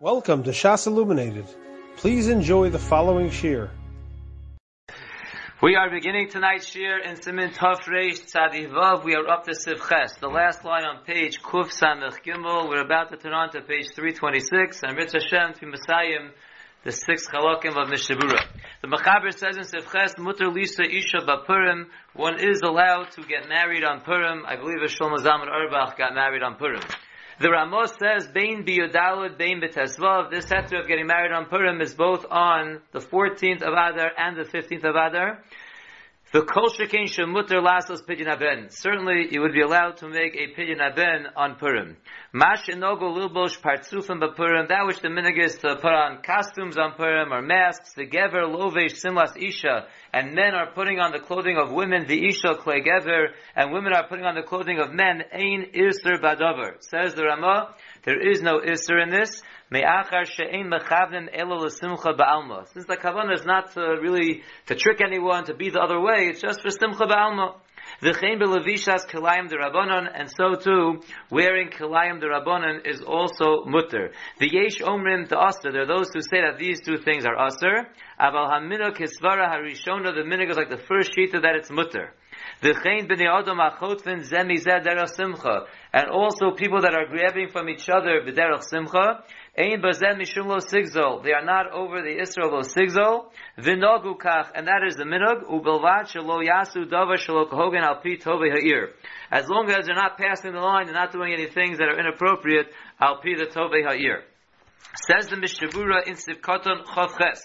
Welcome to Shas Illuminated. Please enjoy the following shir. We are beginning tonight's shir in Simin Tafresh Reish Tzadi Vav. We are up to Sivches, the last line on page Kuf Samech Gimel. We're about to turn on to page 326, and Ritz Hashem to Messiah, the sixth halakim of Mishabura. The Mechaber says in Sivches, Mutter Lisa Isha Bapurim, one is allowed to get married on Purim. I believe a Shlomo Zalman Auerbach got married on Purim. The Ramos says, Bain biyodalud, Bain b'tesvav. This heter of getting married on Purim is both on the 14th of Adar and the 15th of Adar. Certainly, you would be allowed to make a pidyon aben on Purim. Mash enogo lilbosh partzufim b'Purim. That which the minig is to put on costumes on Purim or masks. The gever lovesh simlas isha. And men are putting on the clothing of women, the isha clay gever. And women are putting on the clothing of men. Ein irser badavar. Says the Ramah, there is no irser in this. Since the kavanah is not to really to trick anyone to be the other way, it's just for simcha ba'alma. V'chein belevishas kilayim derabanan, and so too, wearing kilayim derabanan is also mutter. The yesh omrim the aser. There are those who say that these two things are aser. Aval haminok hisvara harishona. The minig is like the first shita that it's mutter. And also people that are grabbing from each other b'derech simcha. Ein bazen mishum lo sigzol. They are not over the Israel lo sigzol. V'nogu kach, and that is the minog. Ubelvat shelo yasu davar shelo kohogen al pi tove ha'ir. As long as they're not passing the line, they're not doing any things that are inappropriate, al pi the tove ha'ir. Says the Mishabura in Sivkoton Chavches.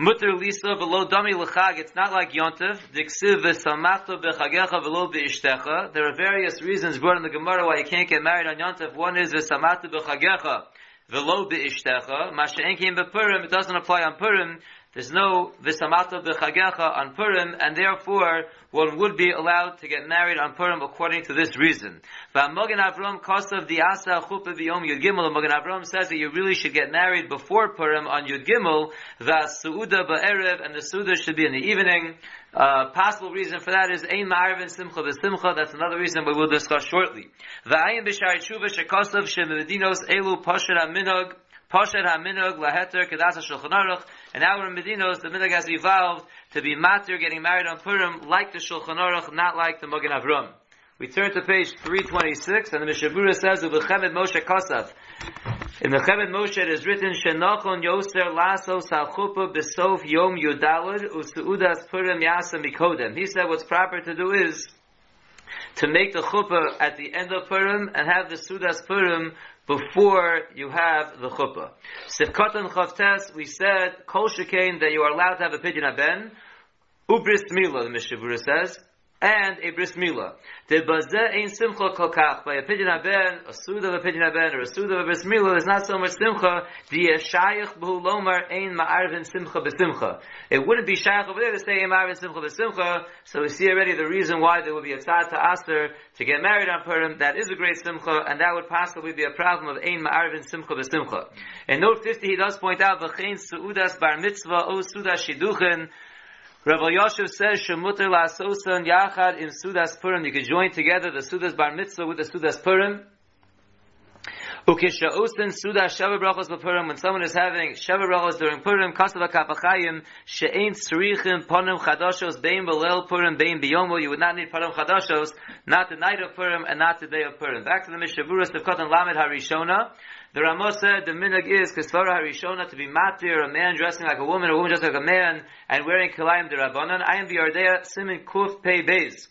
Mutter lisa v'lo dami l'chag. It's not like yontif. Diksiv v'samachto b'chagecha v'lo b'ishtecha. There are various reasons brought in the Gemara why you can't get married on yontif. One is v'samachto b'chagecha v'lo b'ishtecha. Masha'en came b'purim. It doesn't apply on Purim. There's no v'samachto b'chagecha on Purim, and therefore one would be allowed to get married on Purim according to this reason. V'amogen Avram kosav diasa chuppah v'yom Yud Gimel. Mogen Avram says that you really should get married before Purim on Yud Gimel. V'asuuda ba'erev, and the suuda should be in the evening. Uh, possible reason for that is ein ma'arvin simcha v'simcha. That's another reason we will discuss shortly. V'ayin b'shari tshuva shekosav shemedinos elu posher aminog. Haminog laheter shulchan aruch. And now in Medinos, the minog has evolved to be matir getting married on Purim like the shulchan aruch, not like the Mogen Avram. We turn to page 326, and the Mishabura says, "Ubechemed Moshe Kosaf." In the Chemed Moshe it is written, "Shenachon Yoser Laso Salchupa Besof Yom Yudalad Useudas Purim Yasa Mikodem." He said, "What's proper to do is to make the chuppah at the end of Purim and have the Sudas Purim before you have the chuppah. Sivkatan Chavtes, we said, Kol Shekain, that you are allowed to have a pidyon aben, ubris mila, the Mishavura says, and a bris mila. The bazeh ein simcha kolkach. By a pidyon aben, a sud of a pidyon aben, or a sud of a bris mila, there's not so much simcha. The shayich b'hu lomar ein ma'arvin simcha b'simcha. It wouldn't be shayich over there to say ma'arvin simcha b'simcha. So we see already the reason why there would be a tzad to aser to get married on Purim. That is a great simcha, and that would possibly be a problem of ein ma'arvin simcha b'simcha. In note 50, he does point out, v'chein su'udas bar mitzvah o sudas shiduchen, Rabbi Yosef says, Shemuter la'asosan yachad in Sudas Purim. You can join together the Sudas Bar Mitzvah with the Sudas Purim. Ukisha usin Sudas Sheva Brachos Purim. When someone is having Sheva Brachos during Purim, Kasav HaKaf HaChaim, She'ein Tzrichim Ponim Chadashos, Bein Belel Purim, Bein Biyomo. You would not need Ponim Chadashos, not the night of Purim and not the day of Purim. Back to the Mishavuras of Kotan Lamed Harishona. The Ramah said the minig is Kisvara Harishona to be matir, a man dressing like a woman, a woman dressing like a man, and wearing kilayim derabanan. I am the Ardea Simin Kuf Pei Beis.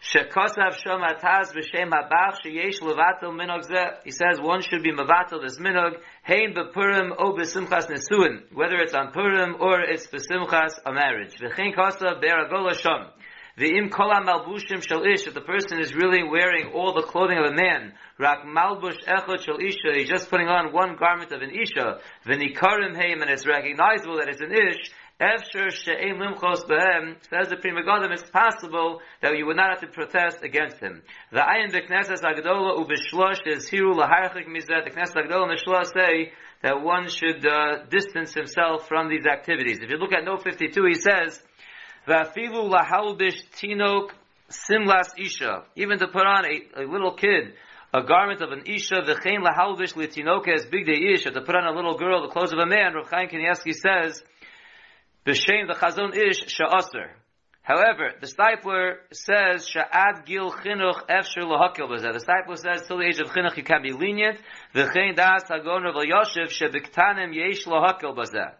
Shekosav Shom B'Shem Habach Sheyesh Levatel Minog Zeh. He says one should be Mevatel this Minog, Hein B'Purim O B'Simchas Nesuin, whether it's on Purim or it's B'Simchas a marriage. V'chein Kosav Be'Ragol Shom. The im kolam malbushim shel ish, if the person is really wearing all the clothing of a man, rak malbush echot shel isha, he's just putting on one garment of an isha, v'nikarim heim, and it's recognizable that it's an ish, efsher she'ein limchos behem, says the Pri Megadim, it's possible that you would not have to protest against him. The ayin b'knesses agdola ubishlosh is hiru laharchik mizet, the knesses agdola the say, that one should uh, distance himself from these activities. If you look at note 52, he says, V'afilu lahalbish tinok simlas isha. Even to put on a, a little kid a garment of an isha, v'chein lahalvish litinoka as big de ish, to put on a little girl the clothes of a man, Rav Chaim Kanievsky says, b'shem the chazon ish sha'aser. However, the Steipler says sha'ad gil chinuch efshir lahakil b'zeh. The Steipler says till the age of chinuch you can be lenient. V'chein das hagon Rav Elyashiv shebiktanim yesh lahakil b'zeh.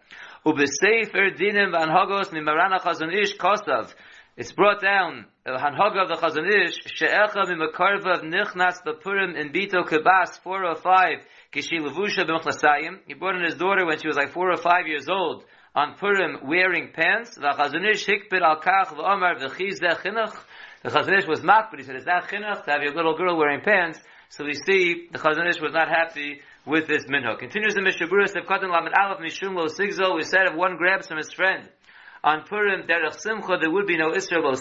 Ubesefer dinim v'anhagos mimarana chazon ish kosav. It's brought down the Hanhaga of the Chazon Ish she'echa mimakarvav nichnas b'purim in bito or five kishi levusha b'mchlasayim. He brought in his daughter when she was like four or five years old on Purim wearing pants. The Chazon Ish hikbid al kach v'omar v'chiz chinuch. The Chazon Ish was mocked, but he said, "Is that chinuch to have your little girl wearing pants?" So we see the Chazon Ish was not happy with this minhag. Continues the Mishabura Sevkatan Lamed Aleph Mishum Lo Sigzo. We said if one grabs from his friend on Purim Derech Simcha, there would be no Israel Lo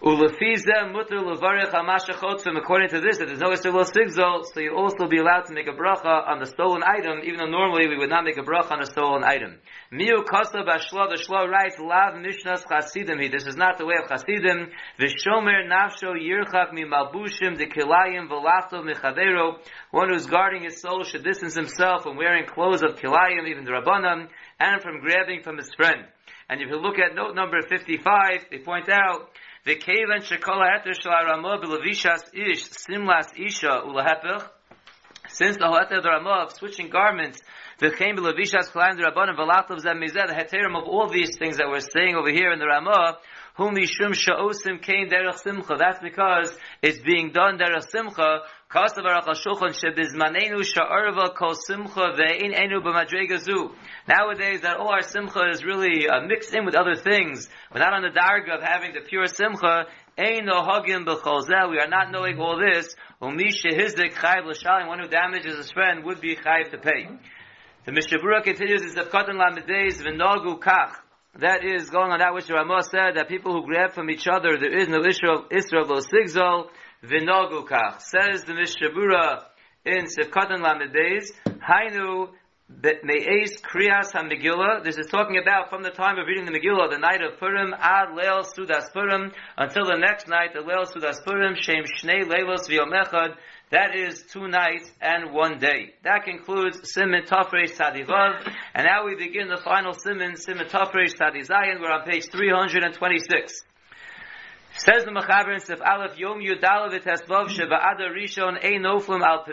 Ulefize mutter levarich hamashachotfim. According to this, that there's no Israel sigzol, so you also be allowed to make a bracha on the stolen item, even though normally we would not make a bracha on a stolen item. Miu kosta b'ashlo, the shlo writes, lav mishnas chasidim. This is not the way of chasidim. V'shomer nafsho yirchak mi malbushim de kilayim v'lachtov mechavero. One who's guarding his soul should distance himself from wearing clothes of kilayim, even the rabbanim, and from grabbing from his friend. And if you look at note number 55, they point out ve kaven she kol hatr shel a ish simlas isha u since the hatr der ramo of switching garments the kaven be levishas klander abon of a of the hatr of all these things that we're saying over here in the Ramah, whom mishum sha'osim kain derech simcha. That's because it's being done derech simcha, Kasav Aruch HaShulchan shebizmanenu sha'arva kol simcha ve'in enu b'madrega. Nowadays, that all our simcha is really uh, mixed in with other things. We're not on the darga of having the pure simcha. Ein no hagim b'chol We are not knowing all this. Umi shehizdik chayv l'shalim. One who damages his friend would be chayv to pay. The Mishabura continues in Zevkatan Lamedez v'nogu kach. That is going on that which Ramah said, that people who grab from each other, there is no Israel, Israel, Sigzol, Vinogukach. Says the Mishabura in Sefkatan Lamedays, Hainu Me'ez Kriyas HaMegillah. This is talking about from the time of reading the Megillah, the night of Purim, Ad Leil Sudas Purim, until the next night, the Leil Sudas Purim, Shem Shnei Leilos V'Yomechad. That is two nights and one day. That concludes Simon Tafresh Tadivav. And now we begin the final Simon, Simon Tafresh Tadizayin. We're on page 326. Says the Mechaber in Sif Aleph Yom Yudalav V'Tesvav Sheba'ada Rishon Ein Noflim Al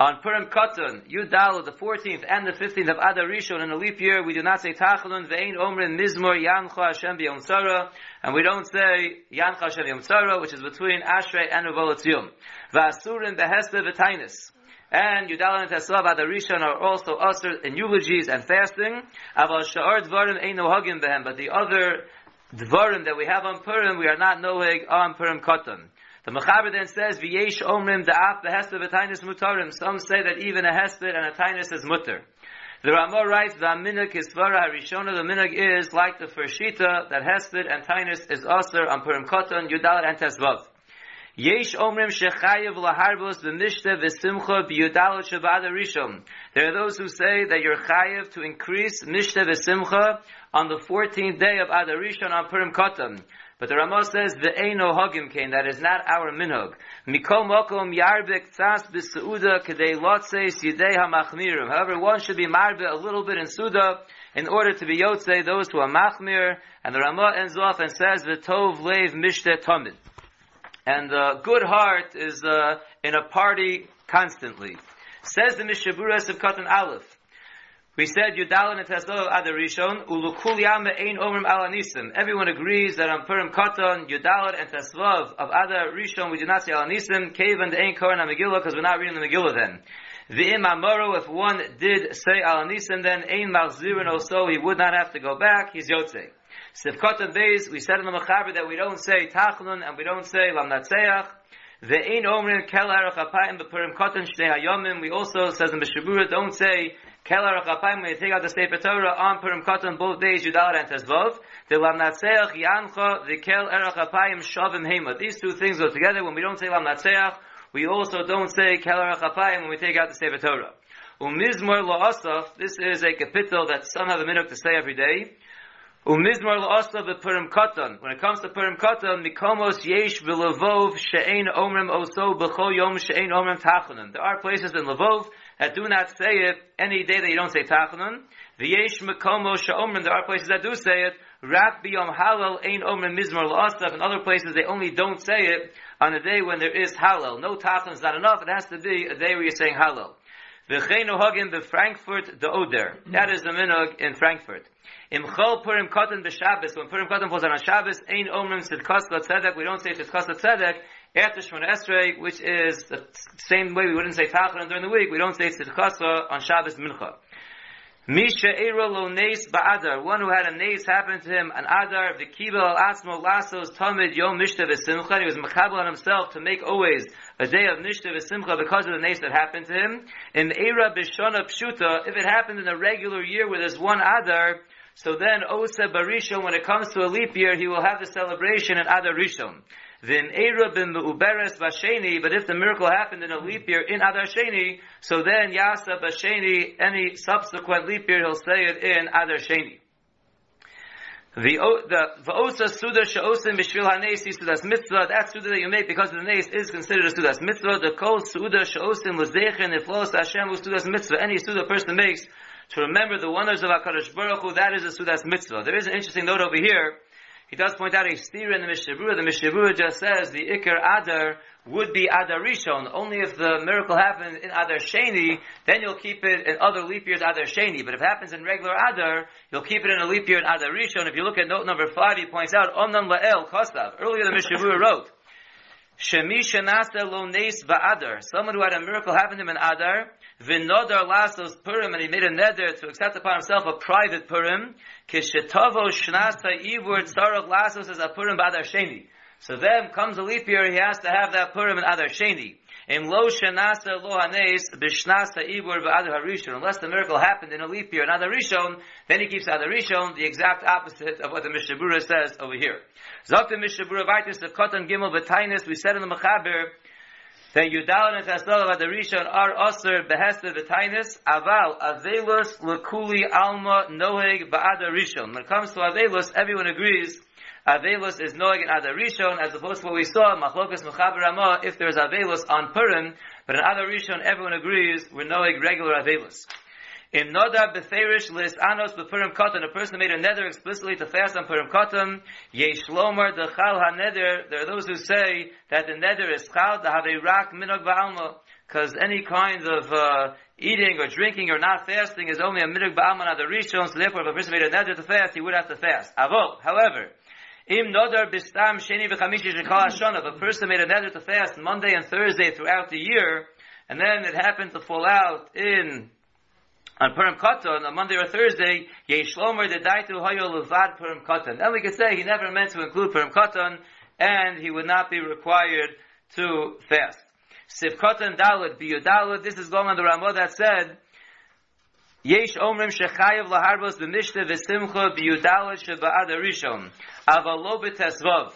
on Purim Katan, Yudal, the 14th and the 15th of Adar Rishon in a leap year, we do not say Tachanun Ve'ein Omrin Mizmor Yancha Hashem B'Yom Tzara, and we don't say Yancha Hashem B'Yom Tzara, which is between Ashrei and Uvolatzium. Va'asurin Behesta V'Tainis. And Yudal and Teslav Adar Rishon are also ushered in eulogies and fasting. Aval Sha'ar Dvarim Ein Nohagim Behem, but the other dvarim that we have on Purim, we are not knowing on Purim Katan. The Mechaber then says, V'yesh omrim da'af behesper v'tainis mutarim. Some say that even a hesper and a tainis is mutter. The Ramah writes, V'aminig is svara harishona. The minig is like the first shita, that hesper and tainis is aser on Purim Katan, Yudal and Tesvav. Yesh omrim shechayev laharbos b'mishte v'simcha b'yudalot shabbat rishon. There are those who say that you're chayev to increase mishte v'simcha on the 14th day of Adar Rishon on Purim Katan. But the Ramah says the Eino Hagim came. That is not our minhag. Mikol Mokom Yarbek Tzas B'Seuda Kedei Lotzeis Yidei HaMachmirim. However, one should be marbe a little bit in Suda in order to be Yotze those who are Machmir. And the Ramah ends off and says the Tov Lev Mishte Tomid. And the good heart is uh, in a party constantly. Says the Mishaburas of Katan Aleph. We said Yudalin and Teslov Adarishon ulukul yame ein omrim alanisim. Everyone agrees that on Purim Katan, Yudalin and Teslov of Adar Rishon we do not say alanisim. Cave and the Ein Koran Megillah because we're not reading the Megillah then. V'im Amaro, if one did say alanisim, then ein malzirin also he would not have to go back. He's yotze. Sivkatan Beis, we said in the Mechaber that we don't say Tachanun and we don't say Lamnatseach. Ve'ein omrim kel harach apayim b'purim katan shnei hayomim. We also, says in Mishabura, don't say Kel harach apayim, when you take out the Sefer Torah on Purim katan both days, Yudal and Tezvov. The Lamnatseach yancha, the kel harach apayim shavim hema. These two things go together. When we don't say Lamnatseach, we also don't say kel harach apayim when we take out the Sefer Torah. Umizmor lo asaf, this is a capital that some have a minute to say every day. Umizmar la'asa b'purim katan. When it comes to purim katan, mikomos yesh v'levov she'ein omrim oso b'cho yom she'ein omrim tachanun. There are places in Levov that do not say it any day that you don't say tachanun. V'yesh mikomos she'omrim. There are places that do say it. Rak b'yom halal ein omrim mizmar la'asa. In other places they only don't say it on a day when there is halal. No tachanun is not enough. It has to be a day where you're saying halal. V'cheinu hagin the Frankfurt the Oder. That is the minog in Frankfurt. Im chol purim katan b'Shabbos, when purim katan falls on a Shabbos, ein omrim tzedkas tzedek, we don't say tzedkas tzedek, after Shemona Esrei, which is the same way we wouldn't say tachanun during the week, we don't say tzedkas on Shabbos mincha. Misha Eira lo nes ba'adar, one who had a nes happen to him, an adar, v'kibel al atzmo lasos tamid yom mishta v'simcha, he was mechabel on himself to make always a day of mishta v'simcha because of the nes that happened to him. In Eira b'shona pshuta, if it happened in a regular year where there's one adar, so then Osa Barishon, when it comes to a leap year, he will have the celebration in Adar Rishon. Then Era bin Uberes but if the miracle happened in a leap year in Adar Sheni, so then Yasa Basheni, any subsequent leap year, he'll say it in Adar Sheni. The the va'osa suda she'osim b'shvil hanesi sudas mitzvah. That suda that you make because the nes is considered a sudas mitzvah. The kol suda she'osim l'zechen iflos Hashem sudas mitzvah. Any suda person makes to remember the wonders of HaKadosh Baruch Hu, that is a Sudas Mitzvah. There is an interesting note over here. He does point out a steer in the Mishabura. The Mishabura just says the Iker Adar would be Adar Rishon. Only if the miracle happened in Adar Sheni, then you'll keep it in other leap years Adar Sheni. But if it happens in regular Adar, you'll keep it in a leap year in Adar Rishon. If you look at note number five, he points out, Omnam La'el Kostav. Earlier the Mishabura wrote, Shemi Shanasa Lo Nes Ba'adar. Someone who had a miracle happen to him in Adar, Vinodar Lasos Purim, and he made a neder to accept upon himself a private Purim. Kishetavo Shnasa Ivur Tzarach Lasos as a Purim Ba'adar Sheni. So then comes a leap year, he has to have that Purim in Adar Sheni. In lo shenasa lo hanes bishnasa ibur ba'adar harishon. Unless the miracle happened in a leap year Adar Rishon, then he keeps Adar Rishon, the exact opposite of what the Mishabura says over here. Zokta Mishabura Vaitis of Kotan Gimel B'tainis, we said in the Mechaber, that Yudal and Tasdol of Adar Rishon are Aser Behester B'tainis, Aval Avelus Lekuli Alma Noeg Ba'adar Rishon. When it comes to Avelus, everyone agrees Avelus is noig in Adar Rishon, as opposed to what we saw, Machlokas Mechaber Ramah, if there's Avelus on Purim, but in Adar Rishon, everyone agrees, we're noig regular Avelus. In Noda Beferish List Anos Bepurim Katan, a person made a nether explicitly to fast on Purim Katan, Yesh the Chal HaNeder, there are those who say that the nether is Chal, a Rak Minog Ba'alma, because any kind of uh, eating or drinking or not fasting is only a Minog Ba'alma the Rishon, so therefore if a person made a nether to fast, he would have to fast. Avo, however, Im nodar bistam sheni v'chamishi shekal hashana. If a person made a nether to fast Monday and Thursday throughout the year, and then it happened to fall out in on Purim Katan on Monday or Thursday, Yeshlomer the Daitu Hayo Levad Purim Katan. Then we could say he never meant to include Purim Katan, and he would not be required to fast. Katan Dalit Biyudalid. This is going on the Ramah that said Yesh omrim shechayev laharbos b'mishta v'simcha b'yudalet sheba'ad rishon aval lo b'tesvav.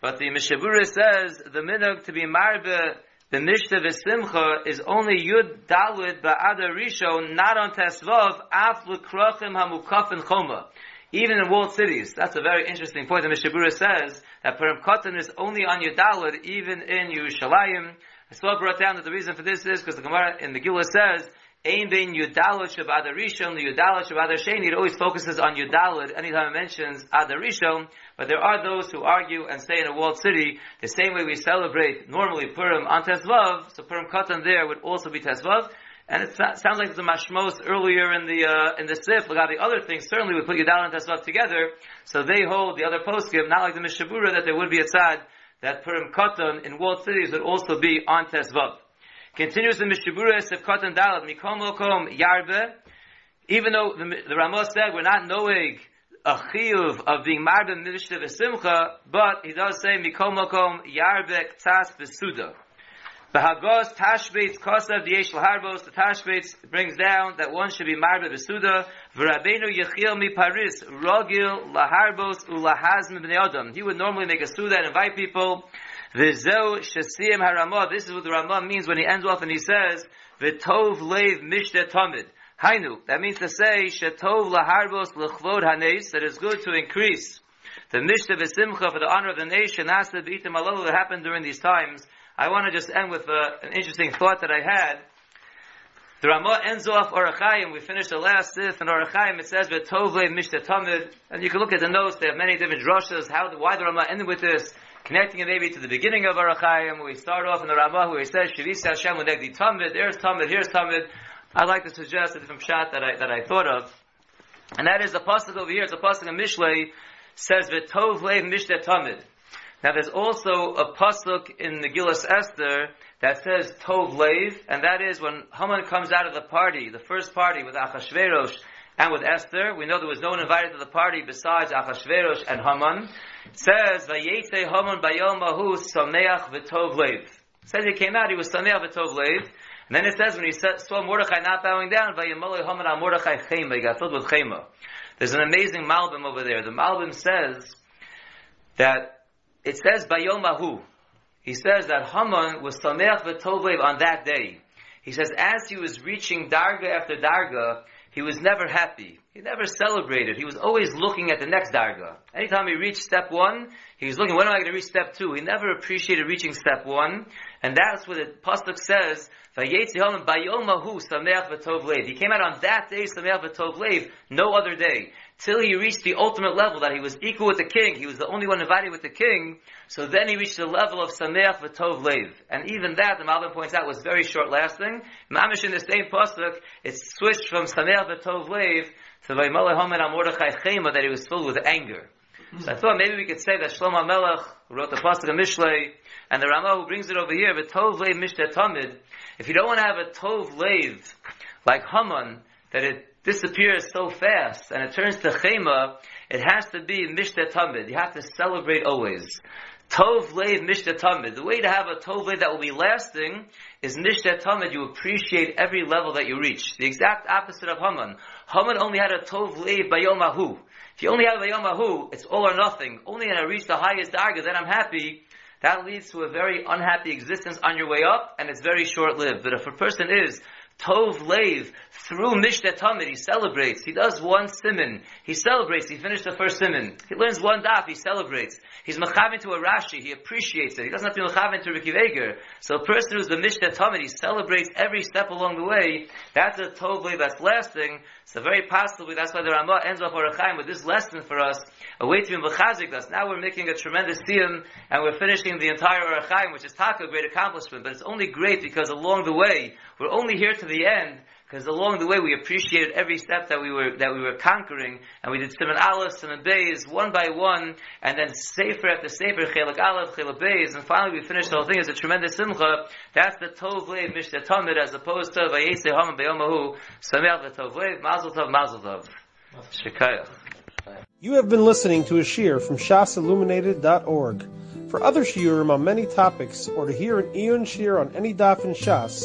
But the Mishabura says the minhag to be marbe the Mishta v'simcha is only Yud Dalid ba'ad rishon, not on Tesvav, af l'krachim hamukafin choma. Even in walled cities. That's a very interesting point. The Mishabura says that Purim Katan is only on Yud Dalid, even in Yerushalayim. I still brought down that the reason for this is because the Gemara in the Gila says Ein bein Yudalad Shabbat Rishon, the Yudalad Shabbat Sheni, it always focuses on Yudalad anytime it mentions Adar Rishon, but there are those who argue and say in a walled city, the same way we celebrate normally Purim on Tesvav, so Purim Katan there would also be Tesvav, and it sounds like the mashmos earlier in the uh, in the sif. Look the other things. Certainly, we put Yudal and Tesvav together, so they hold the other poskim, not like the Mishabura, that there would be a tzad that Purim Katan in walled cities would also be on Tesvav. Continues the Mishabura Sefkat and Dalad, Mikom Lokom Yarbe, even though the, the Ramah said we're not knowing a chiyuv of being marbe mishta v'simcha, but he does say mikom lokom yarbe ktas v'suda. The Hagos Tashbetz Kosav Yesh Laharbos, the Tashbetz brings down that one should be marbe v'suda, v'rabenu yechil mi paris, rogil laharbos ulahazm b'nei. He would normally make a suda and invite people, V'zeu shesiyim haramah. This is what the Ramah means when he ends off and he says, V'tov leiv mishte tamid. Hainu. That means to say, Shetov laharbos lechlod hanes, that is good to increase the Mishta v'simcha for the honor of the nation, Nasa b'itim alalu that happened during these times. I want to just end with uh, an interesting thought that I had. The Ramah ends off Orachayim. We finished the last sif in Orachayim. It says "V'tovle mishta tamid," and you can look at the notes. They have many different drushes. How, why the Ramah ended with this? Connecting it maybe to the beginning of Orachayim. We start off in the Ramah where he says "Shavis Hashem unegdi tamid." There's tamid. Here's tamid. I'd like to suggest a different shot that I that I thought of, and that is the pasuk over here. It's a pasuk of Mishlei says "V'tovle mishta tamid." Now there's also a pasuk in the Gillas Esther that says Tov Lev, and that is when Haman comes out of the party, the first party with Achashverosh and with Esther. We know there was no one invited to the party besides Achashverosh and Haman. It says Vayetze Haman Bayom Mahu Sameach V'Tov Lev. Says he came out, he was Sameach V'Tov Lev. And then it says when he saw Mordechai not bowing down, Vayemalei Haman al Mordechai Chema, he got filled with Chema. There's an amazing Malbim over there. The Malbim says that it says Bayomahu. He says that Haman was Sameach v'Tovlev on that day. He says as he was reaching Darga after Darga, he was never happy. He never celebrated. He was always looking at the next Darga. Anytime he reached step one, he was looking, when am I going to reach step two? He never appreciated reaching step one. And that's what the Pasuk says. He came out on that day, Sameach v'Tovlev, no other day till he reached the ultimate level that he was equal with the king. He was the only one invited with the king. So then he reached the level of Sameach v'Tov Lev. And even that, the Malbim points out, was very short lasting. Mamish in the same pasuk, it switched from Sameach v'Tov Lev to Vaymale Homer Amordechai Chema that he was filled with anger. So I thought maybe we could say that Shlomo Melech wrote the pasuk of Mishlei, and the Ramah who brings it over here, v'Tov Lev Mishta Tamid. If you don't want to have a Tov Lev like Haman, that it disappears so fast and it turns to chema, it has to be mishta tamid. You have to celebrate always. Tov leiv mishta tamid. The way to have a tov leiv that will be lasting is mishta tamid. You appreciate every level that you reach. The exact opposite of Haman. Haman only had a tov leiv bayomahu. If you only have bayomahu, it's all or nothing. Only when I reach the highest darga, then I'm happy. That leads to a very unhappy existence on your way up, and it's very short-lived. But if a person is Tov Lev, through Mishta Tamid, he celebrates. He does one simon. He celebrates. He finished the first simon. He learns one daf. He celebrates. He's mechavin to a Rashi. He appreciates it. He doesn't have to mechavin to Reb Akiva Eiger. So a person who's the Mishta Tamid, he celebrates every step along the way. That's a Tov Lev that's lasting. So very possibly, that's why the Ramah ends off Orachaim with this lesson for us. A way to be mechazik us. Now we're making a tremendous siyum, and we're finishing the entire Orachaim, which is taka, a great accomplishment. But it's only great because along the way, we're only here to the end because along the way we appreciated every step that we were that we were conquering, and we did Simon Aleph, Simon Beis, one by one, and then Sefer after Sefer, Chelik Aleph, Chelik Beis, and finally we finished the whole thing as a tremendous simcha. That's the Tov Lev Mishta Tamid, as opposed to Vayese Haman Beyomahu, Sameach Tov Lev, Mazel Tov, Mazel Tov. Shekayach. You have been listening to a shear from shasilluminated.org. For other shiurim on many topics, or to hear an Eon shear on any daf in Shas,